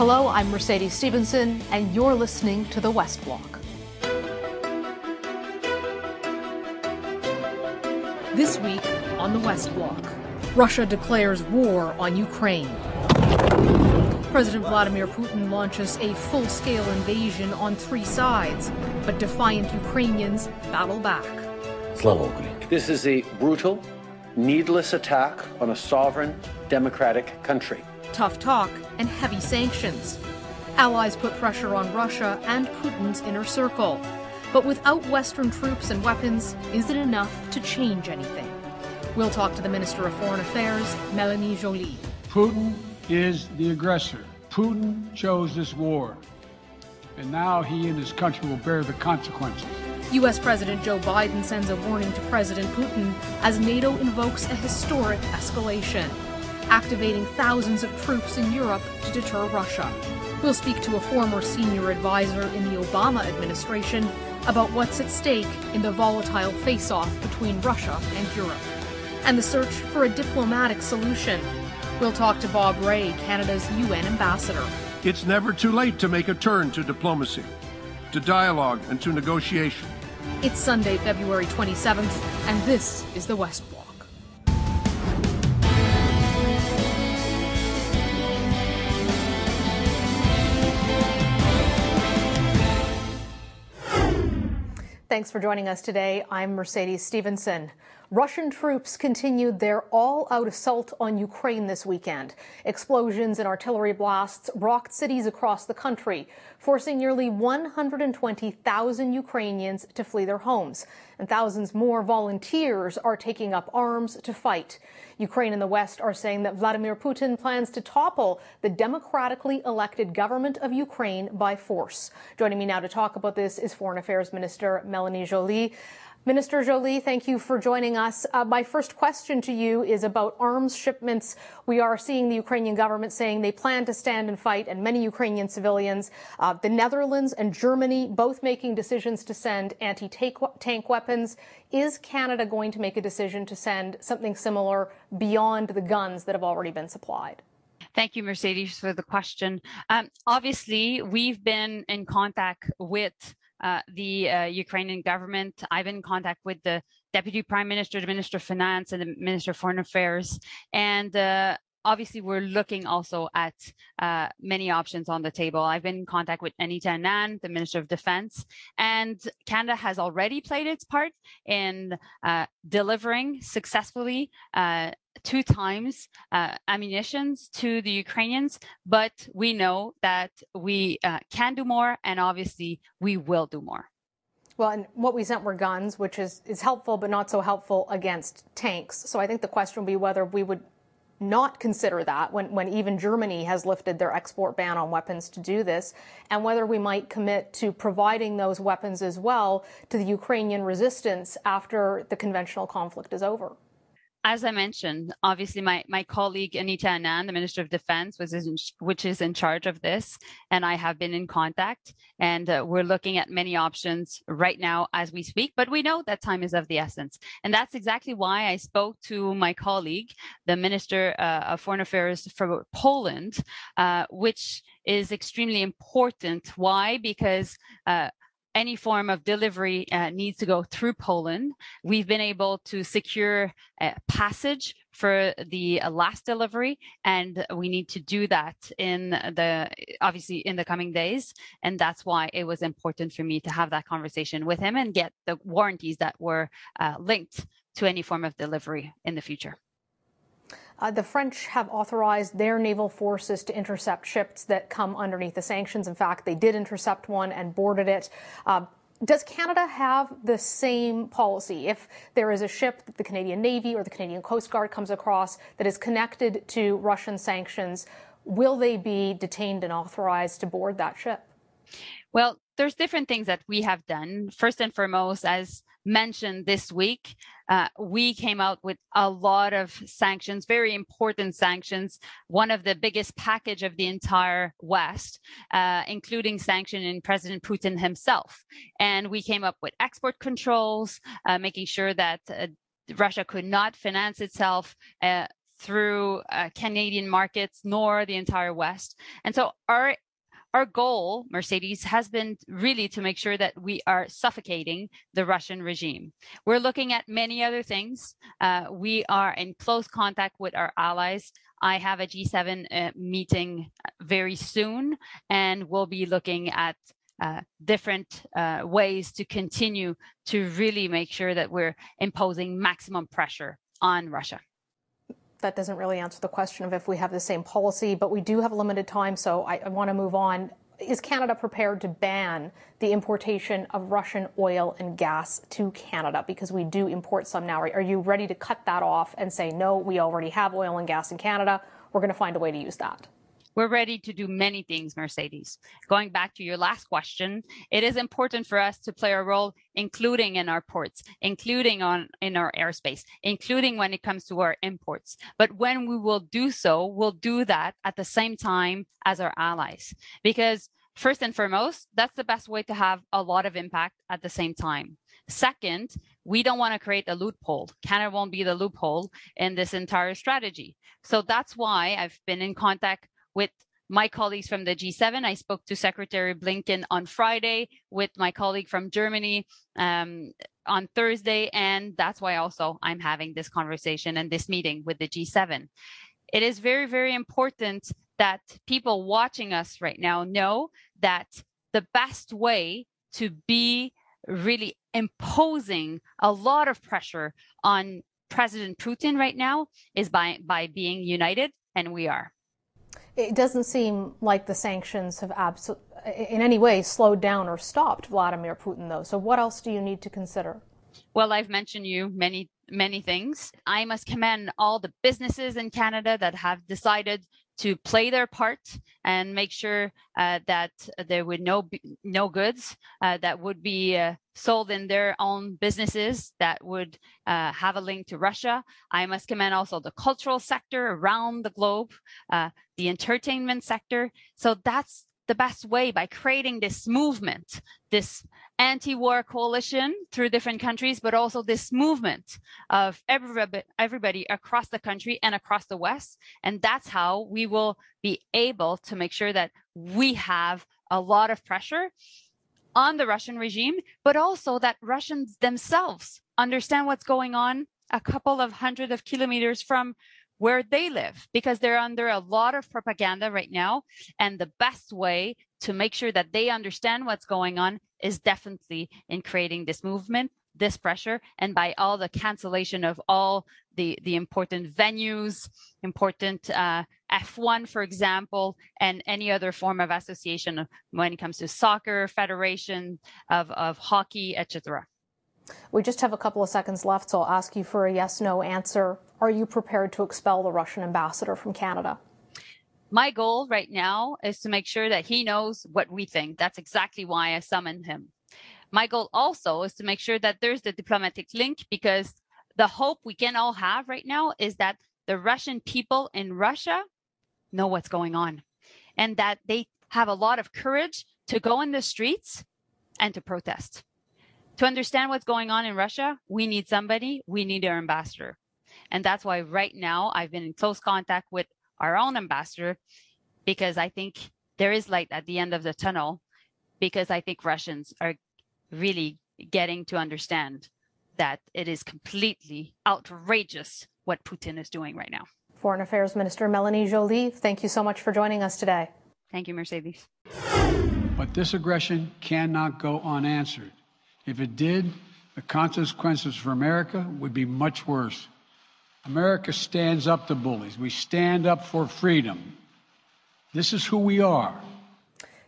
Hello, I'm Mercedes Stephenson, and you're listening to The West Block. This week on The West Block, Russia declares war on Ukraine. President Vladimir Putin launches a full scale invasion on three sides, but defiant Ukrainians battle back. This is a brutal, needless attack on a sovereign, democratic country tough talk, and heavy sanctions. Allies put pressure on Russia and Putin's inner circle. But without Western troops and weapons, is it enough to change anything? We'll talk to the Minister of Foreign Affairs, Melanie Joly. Putin is the aggressor. Putin chose this war. And now he and his country will bear the consequences. U.S. President Joe Biden sends a warning to President Putin as NATO invokes a historic escalation activating thousands of troops in Europe to deter Russia. We'll speak to a former senior advisor in the Obama administration about what's at stake in the volatile face off between Russia and Europe and the search for a diplomatic solution. We'll talk to Bob Rae, Canada's UN ambassador. It's never too late to make a turn to diplomacy, to dialogue, and to negotiation. It's Sunday, February 27th, and this is the West Block. Thanks for joining us today. I'm Mercedes Stephenson. Russian troops continued their all out assault on Ukraine this weekend. Explosions and artillery blasts rocked cities across the country, forcing nearly 120,000 Ukrainians to flee their homes. And thousands more volunteers are taking up arms to fight. Ukraine and the West are saying that Vladimir Putin plans to topple the democratically elected government of Ukraine by force. Joining me now to talk about this is Foreign Affairs Minister Melanie Joly. Minister Joly, thank you for joining us. Uh, my first question to you is about arms shipments. We are seeing the Ukrainian government saying they plan to stand and fight, and many Ukrainian civilians, uh, the Netherlands and Germany, both making decisions to send anti tank weapons. Is Canada going to make a decision to send something similar beyond the guns that have already been supplied? Thank you, Mercedes, for the question. Um, obviously, we've been in contact with uh, the uh, Ukrainian government. I've been in contact with the Deputy Prime Minister, the Minister of Finance, and the Minister of Foreign Affairs. And uh, obviously, we're looking also at uh, many options on the table. I've been in contact with Anita Anand, the Minister of Defense, and Canada has already played its part in uh, delivering successfully uh, two times uh, ammunitions to the Ukrainians, but we know that we uh, can do more, and obviously we will do more. Well, and what we sent were guns, which is, is helpful, but not so helpful against tanks. So I think the question would be whether we would not consider that when, when even Germany has lifted their export ban on weapons to do this, and whether we might commit to providing those weapons as well to the Ukrainian resistance after the conventional conflict is over as I mentioned, obviously my, my colleague Anita Anand, the Minister of Defense, was in, which is in charge of this, and I have been in contact, and uh, we're looking at many options right now as we speak. But we know that time is of the essence, and that's exactly why I spoke to my colleague, the Minister uh, of Foreign Affairs for Poland, uh, which is extremely important. Why? Because uh, any form of delivery uh, needs to go through Poland. We've been able to secure a passage for the uh, last delivery, and we need to do that in the obviously in the coming days. And that's why it was important for me to have that conversation with him and get the warranties that were uh, linked to any form of delivery in the future. Uh, the French have authorized their naval forces to intercept ships that come underneath the sanctions. In fact, they did intercept one and boarded it. Uh, does Canada have the same policy? If there is a ship that the Canadian Navy or the Canadian Coast Guard comes across that is connected to Russian sanctions, will they be detained and authorized to board that ship? Well, there's different things that we have done. First and foremost, as mentioned this week, uh, we came out with a lot of sanctions, very important sanctions, one of the biggest package of the entire West, uh, including sanctioning President Putin himself. And we came up with export controls, uh, making sure that uh, Russia could not finance itself uh, through uh, Canadian markets nor the entire West. And so our our goal, Mercedes, has been really to make sure that we are suffocating the Russian regime. We're looking at many other things. Uh, we are in close contact with our allies. I have a G7 uh, meeting very soon, and we'll be looking at uh, different uh, ways to continue to really make sure that we're imposing maximum pressure on Russia. That doesn't really answer the question of if we have the same policy, but we do have limited time, so I, I want to move on. Is Canada prepared to ban the importation of Russian oil and gas to Canada? Because we do import some now. Are you ready to cut that off and say, no, we already have oil and gas in Canada? We're going to find a way to use that? We're ready to do many things, Mercedes. Going back to your last question, it is important for us to play a role, including in our ports, including on in our airspace, including when it comes to our imports. But when we will do so, we'll do that at the same time as our allies, because first and foremost, that's the best way to have a lot of impact at the same time. Second, we don't want to create a loophole. Canada won't be the loophole in this entire strategy. So that's why I've been in contact with my colleagues from the G7. I spoke to Secretary Blinken on Friday with my colleague from Germany um, on Thursday. And that's why also I'm having this conversation and this meeting with the G7. It is very, very important that people watching us right now know that the best way to be really imposing a lot of pressure on President Putin right now is by, by being united, and we are. It doesn't seem like the sanctions have abso- in any way slowed down or stopped Vladimir Putin, though. So, what else do you need to consider? Well, I've mentioned you many, many things. I must commend all the businesses in Canada that have decided to play their part and make sure uh, that there would no no goods uh, that would be uh, sold in their own businesses that would uh, have a link to Russia. I must commend also the cultural sector around the globe, uh, the entertainment sector. So that's the best way by creating this movement, this anti-war coalition through different countries, but also this movement of everybody, everybody across the country and across the West. And that's how we will be able to make sure that we have a lot of pressure on the Russian regime, but also that Russians themselves understand what's going on a couple of hundred of kilometers from where they live because they're under a lot of propaganda right now. And the best way to make sure that they understand what's going on is definitely in creating this movement this pressure and by all the cancellation of all the the important venues important uh, f1 for example and any other form of association when it comes to soccer federation of, of hockey etc we just have a couple of seconds left, so I'll ask you for a yes no answer. Are you prepared to expel the Russian ambassador from Canada? My goal right now is to make sure that he knows what we think. That's exactly why I summoned him. My goal also is to make sure that there's the diplomatic link because the hope we can all have right now is that the Russian people in Russia know what's going on and that they have a lot of courage to go in the streets and to protest to understand what's going on in Russia, we need somebody, we need our ambassador. And that's why right now I've been in close contact with our own ambassador because I think there is light at the end of the tunnel because I think Russians are really getting to understand that it is completely outrageous what Putin is doing right now. Foreign Affairs Minister Melanie Joly, thank you so much for joining us today. Thank you, Mercedes. But this aggression cannot go unanswered. If it did, the consequences for America would be much worse. America stands up to bullies. We stand up for freedom. This is who we are.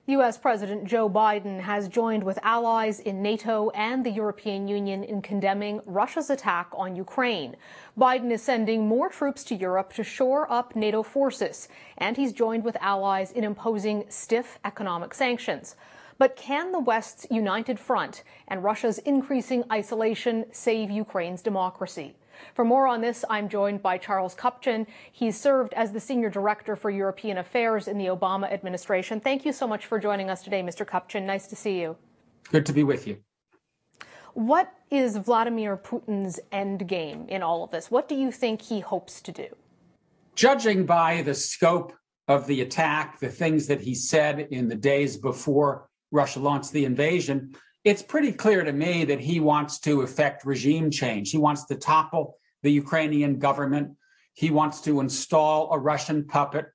U.S. President Joe Biden has joined with allies in NATO and the European Union in condemning Russia's attack on Ukraine. Biden is sending more troops to Europe to shore up NATO forces, and he's joined with allies in imposing stiff economic sanctions. But can the West's united front and Russia's increasing isolation save Ukraine's democracy? For more on this, I'm joined by Charles Kupchan. He's served as the Senior Director for European Affairs in the Obama administration. Thank you so much for joining us today, Mr. Kupchan. Nice to see you. Good to be with you. What is Vladimir Putin's end game in all of this? What do you think he hopes to do? Judging by the scope of the attack, the things that he said in the days before Russia launched the invasion, it's pretty clear to me that he wants to effect regime change. He wants to topple the Ukrainian government. He wants to install a Russian puppet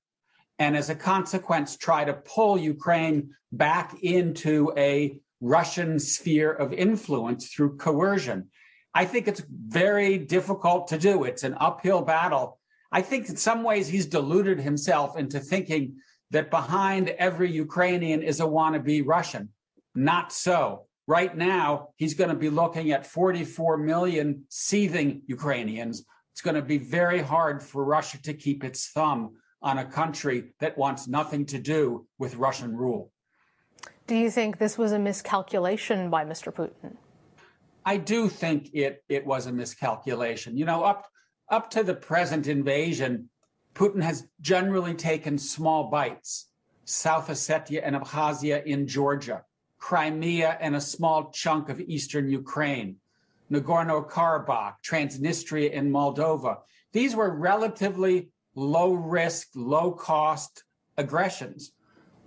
and, as a consequence, try to pull Ukraine back into a Russian sphere of influence through coercion. I think it's very difficult to do. It's an uphill battle. I think in some ways he's deluded himself into thinking that behind every Ukrainian is a wannabe Russian. Not so. Right now, he's going to be looking at 44 million seething Ukrainians. It's going to be very hard for Russia to keep its thumb on a country that wants nothing to do with Russian rule. Do you think this was a miscalculation by Mr. Putin? I do think it it was a miscalculation. You know, up up to the present invasion, Putin has generally taken small bites. South Ossetia and Abkhazia in Georgia, Crimea and a small chunk of eastern Ukraine, Nagorno Karabakh, Transnistria in Moldova. These were relatively low risk, low cost aggressions.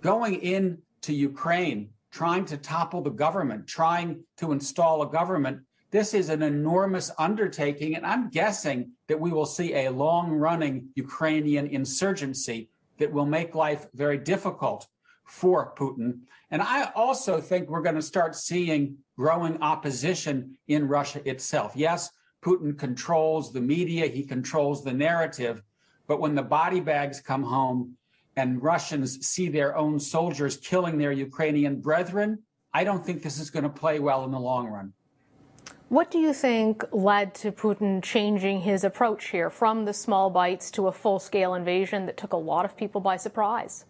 Going into Ukraine, trying to topple the government, trying to install a government, this is an enormous undertaking. And I'm guessing that we will see a long running Ukrainian insurgency that will make life very difficult for Putin. And I also think we're going to start seeing growing opposition in Russia itself. Yes, Putin controls the media, he controls the narrative. But when the body bags come home and Russians see their own soldiers killing their Ukrainian brethren, I don't think this is going to play well in the long run. What do you think led to Putin changing his approach here from the small bites to a full scale invasion that took a lot of people by surprise?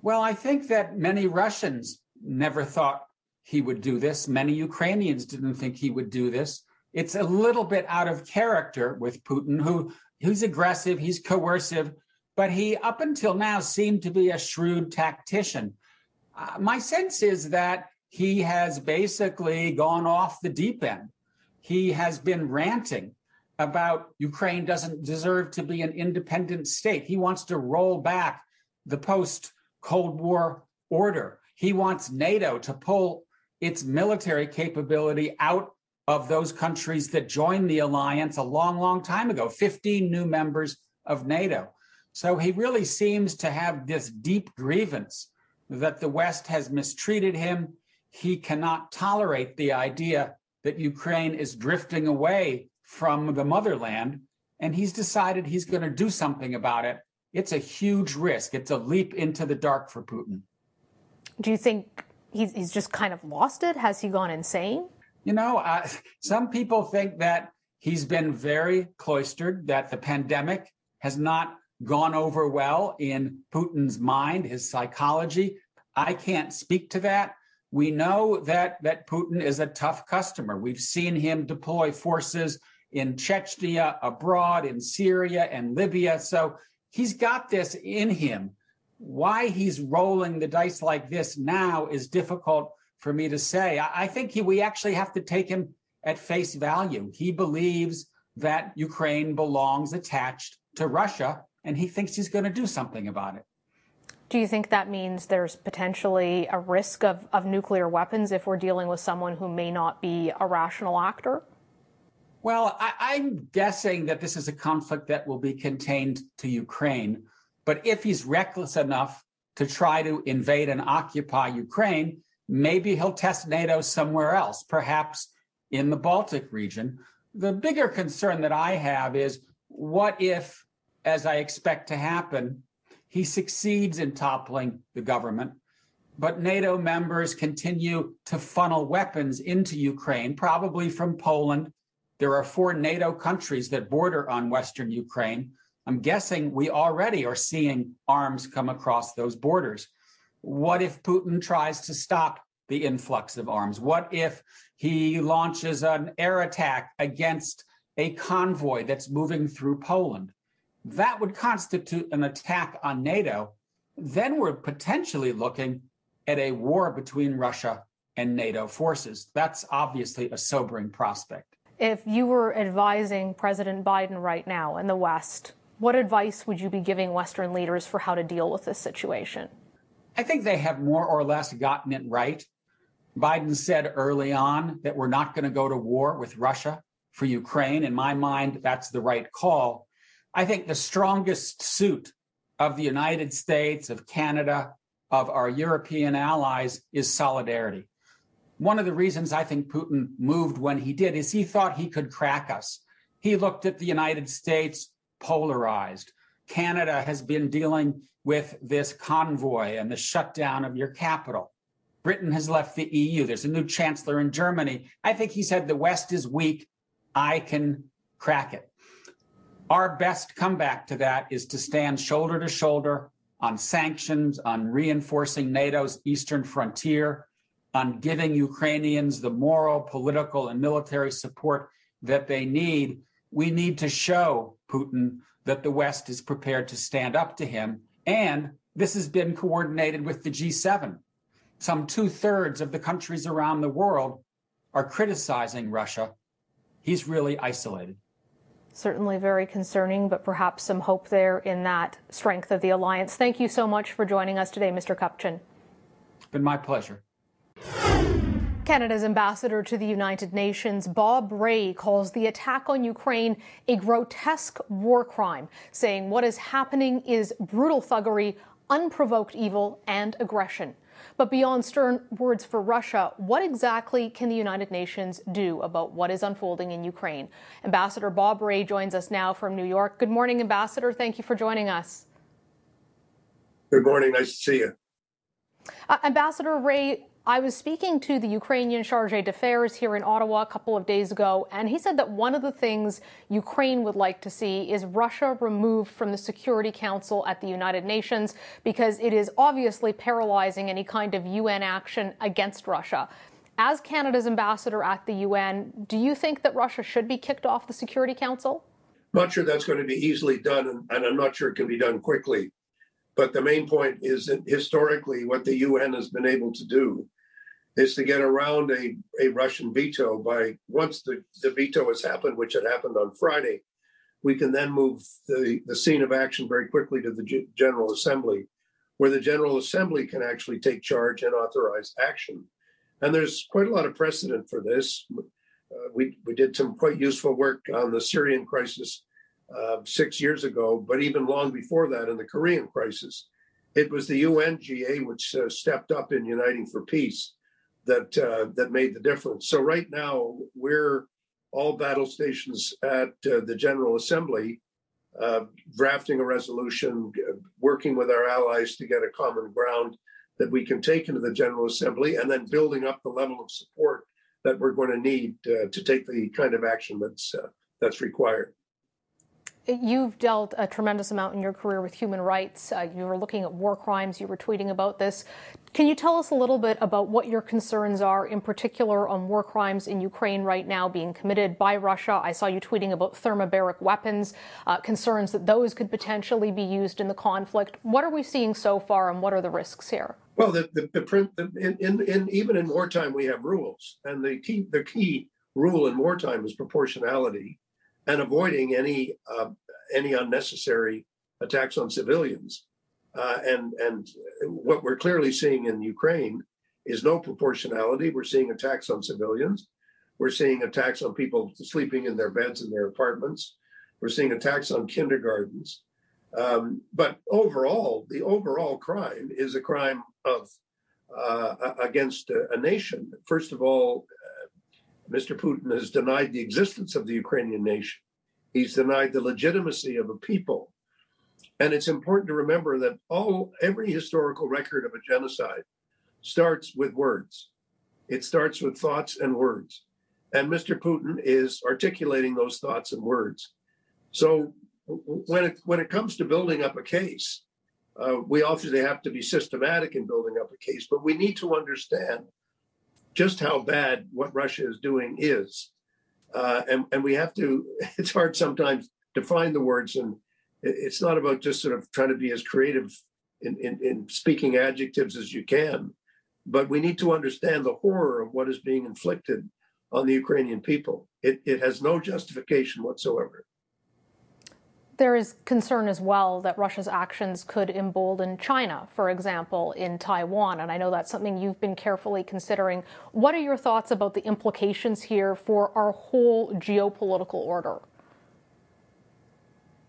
Well, I think that many Russians never thought he would do this. Many Ukrainians didn't think he would do this. It's a little bit out of character with Putin, who who's aggressive, he's coercive, but he up until now seemed to be a shrewd tactician. Uh, my sense is that he has basically gone off the deep end. He has been ranting about Ukraine doesn't deserve to be an independent state. He wants to roll back the post Cold War order. He wants NATO to pull its military capability out of those countries that joined the alliance a long, long time ago 15 new members of NATO. So he really seems to have this deep grievance that the West has mistreated him. He cannot tolerate the idea that Ukraine is drifting away from the motherland. And he's decided he's going to do something about it it's a huge risk. It's a leap into the dark for Putin. Do you think he's, he's just kind of lost it? Has he gone insane? You know, uh, some people think that he's been very cloistered, that the pandemic has not gone over well in Putin's mind, his psychology. I can't speak to that. We know that that Putin is a tough customer. We've seen him deploy forces in Chechnya, abroad, in Syria and Libya. So he's got this in him. Why he's rolling the dice like this now is difficult for me to say. I, think he, we actually have to take him at face value. He believes that Ukraine belongs attached to Russia, and he thinks he's going to do something about it. Do you think that means there's potentially a risk of, of nuclear weapons if we're dealing with someone who may not be a rational actor? Well, I, am guessing that this is a conflict that will be contained to Ukraine. But if he's reckless enough to try to invade and occupy Ukraine, maybe he'll test NATO somewhere else, perhaps in the Baltic region. The bigger concern that I have is what if, as I expect to happen, he succeeds in toppling the government, but NATO members continue to funnel weapons into Ukraine, probably from Poland there are four NATO countries that border on Western Ukraine. I'm guessing we already are seeing arms come across those borders. What if Putin tries to stop the influx of arms? What if he launches an air attack against a convoy that's moving through Poland? That would constitute an attack on NATO. Then we're potentially looking at a war between Russia and NATO forces. That's obviously a sobering prospect if you were advising President Biden right now in the West What advice would you be giving Western leaders for how to deal with this situation? I think they have more or less gotten it right. Biden said early on that we're not going to go to war with Russia for Ukraine. In my mind, that's the right call. I think the strongest suit of the United States, of Canada, of our European allies is solidarity. One of the reasons I think Putin moved when he did is he thought he could crack us. He looked at the United States polarized. Canada has been dealing with this convoy and the shutdown of your capital. Britain has left the EU. There's a new chancellor in Germany. I think he said the West is weak. I can crack it. Our best comeback to that is to stand shoulder to shoulder on sanctions, on reinforcing NATO's eastern frontier, on giving Ukrainians the moral, political, and military support that they need. We need to show Putin that the West is prepared to stand up to him. And this has been coordinated with the G7 some two thirds of the countries around the world are criticizing Russia. He's really isolated. Certainly very concerning, but perhaps some hope there in that strength of the alliance. Thank you so much for joining us today, Mr. Kupchan. It's been my pleasure. Canada's ambassador to the United Nations, Bob Rae, calls the attack on Ukraine a grotesque war crime, saying what is happening is brutal thuggery, unprovoked evil, and aggression. But beyond stern words for Russia, what exactly can the United Nations do about what is unfolding in Ukraine? Ambassador Bob Rae joins us now from New York. Good morning, Ambassador. Thank you for joining us. Good morning. Nice to see you. Uh, Ambassador Rae, I was speaking to the Ukrainian charge d'affaires here in Ottawa a couple of days ago, and he said that one of the things Ukraine would like to see is Russia removed from the Security Council at the United Nations because it is obviously paralyzing any kind of UN action against Russia. As Canada's ambassador at the UN, do you think that Russia should be kicked off the Security Council? Not sure that's going to be easily done, and I'm not sure it can be done quickly. But the main point is that historically, what the UN has been able to do is to get around a, a Russian veto by once the, the veto has happened, which had happened on Friday, we can then move the, the scene of action very quickly to the G- General Assembly, where the General Assembly can actually take charge and authorize action. And there's quite a lot of precedent for this. Uh, we, we did some quite useful work on the Syrian crisis uh, six years ago, but even long before that in the Korean crisis. It was the UNGA which uh, stepped up in Uniting for Peace that uh, that made the difference. So right now we're all battle stations at uh, the General Assembly, uh, drafting a resolution, working with our allies to get a common ground that we can take into the General Assembly, and then building up the level of support that we're going to need uh, to take the kind of action that's uh, that's required. You've dealt a tremendous amount in your career with human rights. Uh, you were looking at war crimes. You were tweeting about this. Can you tell us a little bit about what your concerns are, in particular on war crimes in Ukraine right now being committed by Russia? I saw you tweeting about thermobaric weapons, uh, concerns that those could potentially be used in the conflict. What are we seeing so far, and what are the risks here? Well, the, the, the in, in, in even in wartime we have rules, and the key the key rule in wartime is proportionality and avoiding any uh, any unnecessary attacks on civilians. Uh, and and what we're clearly seeing in Ukraine is no proportionality. We're seeing attacks on civilians. We're seeing attacks on people sleeping in their beds in their apartments. We're seeing attacks on kindergartens. Um, but overall, the overall crime is a crime of uh, against a, a, nation. First of all, Mr. Putin has denied the existence of the Ukrainian nation. He's denied the legitimacy of a people. And it's important to remember that all every historical record of a genocide starts with words. It starts with thoughts and words. And Mr. Putin is articulating those thoughts and words. So when it when it comes to building up a case, uh, we obviously have to be systematic in building up a case, but we need to understand just how bad what Russia is doing is. Uh, and, and we have to, it's hard sometimes to find the words. And it's not about just sort of trying to be as creative in, in, in speaking adjectives as you can, but we need to understand the horror of what is being inflicted on the Ukrainian people. It, it has no justification whatsoever. There is concern as well that Russia's actions could embolden China, for example, in Taiwan. And I know that's something you've been carefully considering. What are your thoughts about the implications here for our whole geopolitical order?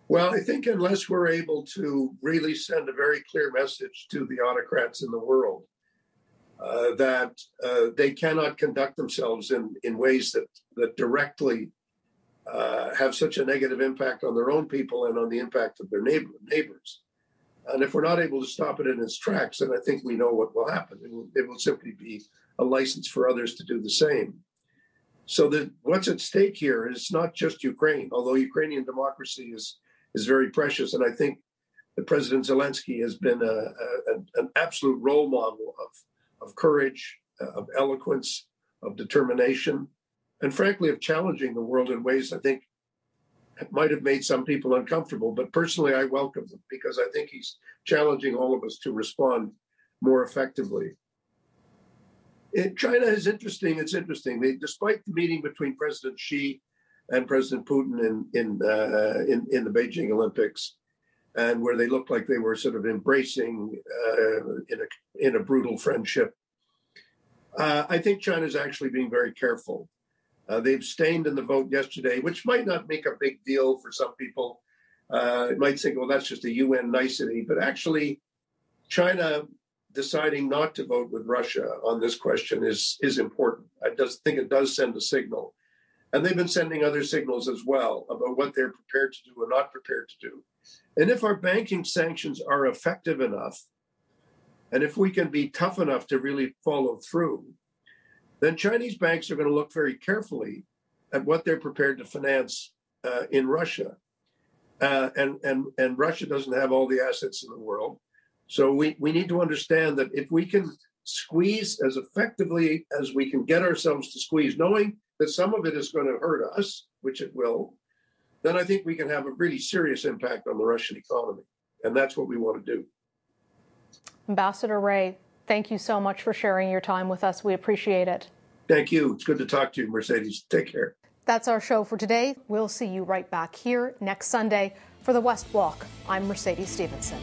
Well, I think unless we're able to really send a very clear message to the autocrats in the world uh, that uh, they cannot conduct themselves in, in ways that, that directly uh, have such a negative impact on their own people and on the impact of their neighbor, neighbors. And if we're not able to stop it in its tracks, then I think we know what will happen. It will, it will simply be a license for others to do the same. So what's at stake here is not just Ukraine, although Ukrainian democracy is is very precious, and I think the President Zelensky has been a, a, an absolute role model of of courage, of eloquence, of determination, and frankly, of challenging the world in ways I think might have made some people uncomfortable. But personally, I welcome them because I think he's challenging all of us to respond more effectively. It, China is interesting. It's interesting. They, despite the meeting between President Xi and President Putin in in, uh, in in the Beijing Olympics, and where they looked like they were sort of embracing uh, in a in a brutal friendship. Uh, I think China is actually being very careful. Uh, they abstained in the vote yesterday, which might not make a big deal for some people. Uh, it might think, well, that's just a UN nicety, but actually, China deciding not to vote with Russia on this question is is important. I does think it does send a signal, and they've been sending other signals as well about what they're prepared to do and not prepared to do. And if our banking sanctions are effective enough, and if we can be tough enough to really follow through, then Chinese banks are going to look very carefully at what they're prepared to finance uh, in Russia. Uh, and, and, and Russia doesn't have all the assets in the world. So we, we need to understand that if we can squeeze as effectively as we can get ourselves to squeeze, knowing that some of it is going to hurt us, which it will, then I think we can have a really serious impact on the Russian economy. And that's what we want to do. Ambassador Rae, thank you so much for sharing your time with us. We appreciate it. Thank you. It's good to talk to you, Mercedes. Take care. That's our show for today. We'll see you right back here next Sunday for the West Block. I'm Mercedes Stephenson.